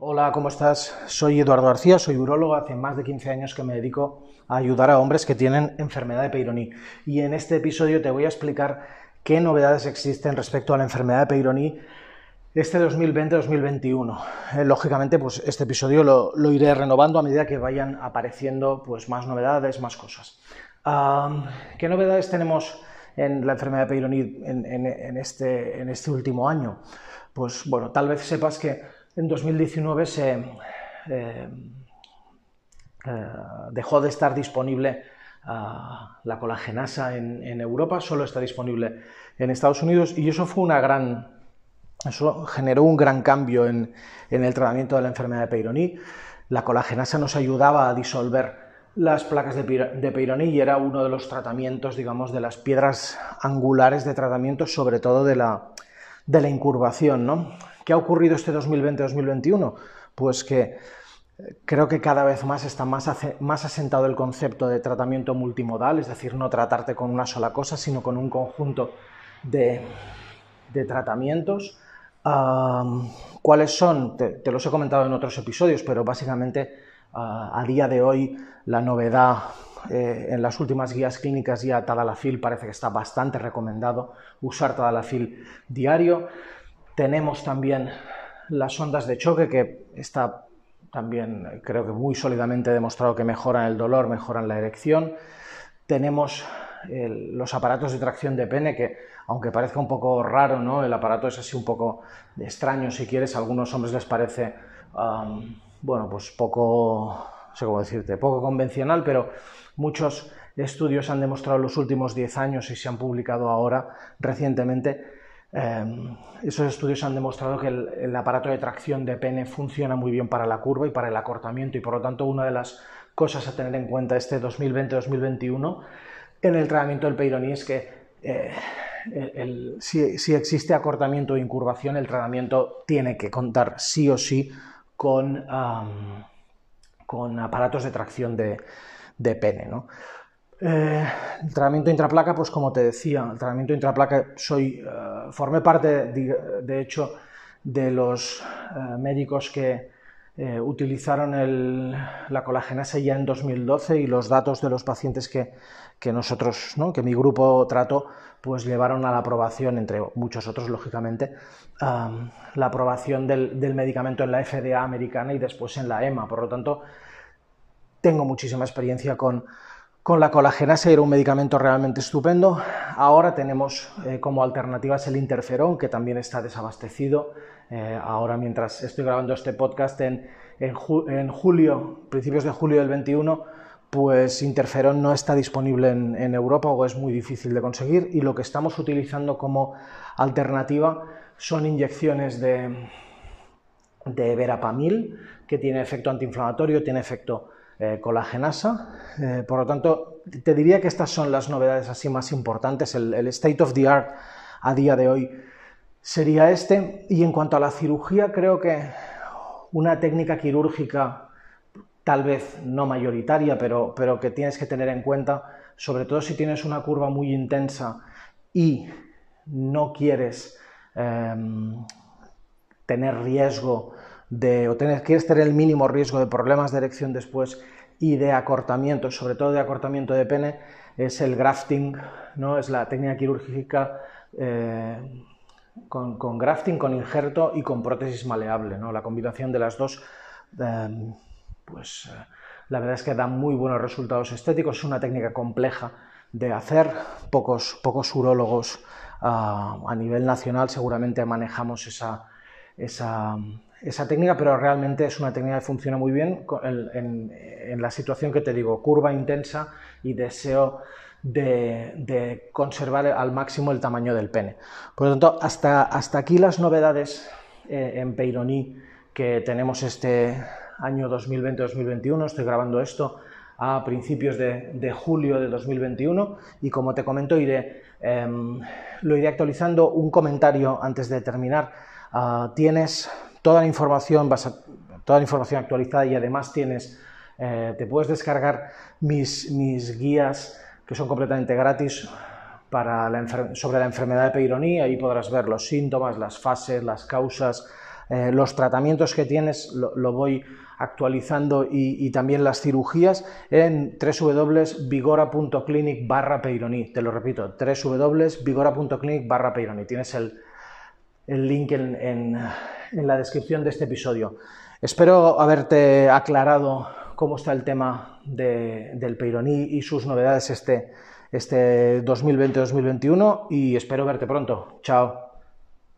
Hola, ¿cómo estás? Soy Eduardo García, soy urólogo, hace más de 15 años que me dedico a ayudar a hombres que tienen enfermedad de Peyronie. Y en este episodio te voy a explicar qué novedades existen respecto a la enfermedad de Peyronie este 2020-2021. Eh, lógicamente, pues este episodio lo, iré renovando a medida que vayan apareciendo pues, más novedades, más cosas. ¿Qué novedades tenemos en la enfermedad de Peyronie en, este, en este último año? Pues bueno, tal vez sepas que en 2019 se eh, eh, dejó de estar disponible ah, la colagenasa en, Europa, solo está disponible en Estados Unidos y eso fue una gran, eso generó un gran cambio en, el tratamiento de la enfermedad de Peyronie. La colagenasa nos ayudaba a disolver las placas de, de y era uno de los tratamientos, digamos, de las piedras angulares de tratamiento, sobre todo de la, de la incurvación, ¿no? ¿Qué ha ocurrido este 2020-2021? Pues que eh, creo que cada vez más está más, asentado el concepto de tratamiento multimodal, es decir, no tratarte con una sola cosa, sino con un conjunto de, tratamientos. ¿Cuáles son? Te, los he comentado en otros episodios, pero básicamente a día de hoy la novedad eh, en las últimas guías clínicas ya Tadalafil parece que está bastante recomendado usar Tadalafil diario. Tenemos también las ondas de choque, que está también creo que muy sólidamente demostrado que mejoran el dolor, mejoran la erección. Tenemos los aparatos de tracción de pene, que aunque parezca un poco raro, ¿no? el aparato es así un poco extraño, si quieres, a algunos hombres les parece, bueno, pues poco, no sé cómo decirte, poco convencional, pero muchos estudios han demostrado en los últimos 10 años y se han publicado ahora recientemente Em, esos estudios han demostrado que el, aparato de tracción de pene funciona muy bien para la curva y para el acortamiento y por lo tanto una de las cosas a tener en cuenta este 2020-2021 en el tratamiento del peyronie es que eh, si, existe acortamiento o incurvación el tratamiento tiene que contar sí o sí con, con aparatos de tracción de, de pene. ¿no? Eh, el tratamiento intraplaca, pues como te decía, el tratamiento intraplaca, soy, eh, formé parte, de, hecho, de los eh, médicos que utilizaron la colagenasa ya en 2012 y los datos de los pacientes que, nosotros, que mi grupo trató, pues llevaron a la aprobación, entre muchos otros, lógicamente, la aprobación del, del medicamento en la FDA americana y después en la EMA. Por lo tanto, tengo muchísima experiencia con con la colagenasa era un medicamento realmente estupendo. Ahora tenemos eh, como alternativas el interferón, que también está desabastecido. Eh, ahora, mientras estoy grabando este podcast en, julio, principios de julio del 21, pues interferón no está disponible en, Europa o es muy difícil de conseguir. Y lo que estamos utilizando como alternativa son inyecciones de, de verapamil, que tiene efecto antiinflamatorio, tiene efecto eh, colagenasa. Eh, por lo tanto, te diría que estas son las novedades así más importantes. El, state of the art a día de hoy sería este. Y en cuanto a la cirugía, creo que una técnica quirúrgica, tal vez no mayoritaria, pero, pero que tienes que tener en cuenta, sobre todo si tienes una curva muy intensa y no quieres em, tener riesgo de, o quieres tener el mínimo riesgo de problemas de erección después y de acortamiento, sobre todo de acortamiento de pene, es el grafting, ¿no? es la técnica quirúrgica eh, con, grafting, con injerto y con prótesis maleable. ¿no? La combinación de las dos, em, pues eh, la verdad es que da muy buenos resultados estéticos, es una técnica compleja de hacer, pocos, pocos urólogos ah, a nivel nacional seguramente manejamos esa, esa esa técnica, pero realmente es una técnica que funciona muy bien en, la situación que te digo, curva intensa y deseo de, conservar al máximo el tamaño del pene. Por lo tanto, hasta, hasta aquí las novedades eh, en Peyronie que tenemos este año 2020-2021. Estoy grabando esto a principios de, julio de 2021 y como te comento iré, em, lo iré actualizando. Un comentario antes de terminar. Ah, tienes toda la información, toda la información actualizada y además tienes, eh, te puedes descargar mis, mis, guías que son completamente gratis para sobre la enfermedad de Peyronie, ahí podrás ver los síntomas, las fases, las causas, eh, los tratamientos que tienes, lo, voy actualizando y, también las cirugías en www.vigora.clinic barra. Te lo repito, www.vigora.clinic barra. Tienes el, link en, la descripción de este episodio. Espero haberte aclarado cómo está el tema del Peyroní y sus novedades este, este 2020-2021 y espero verte pronto. Chao.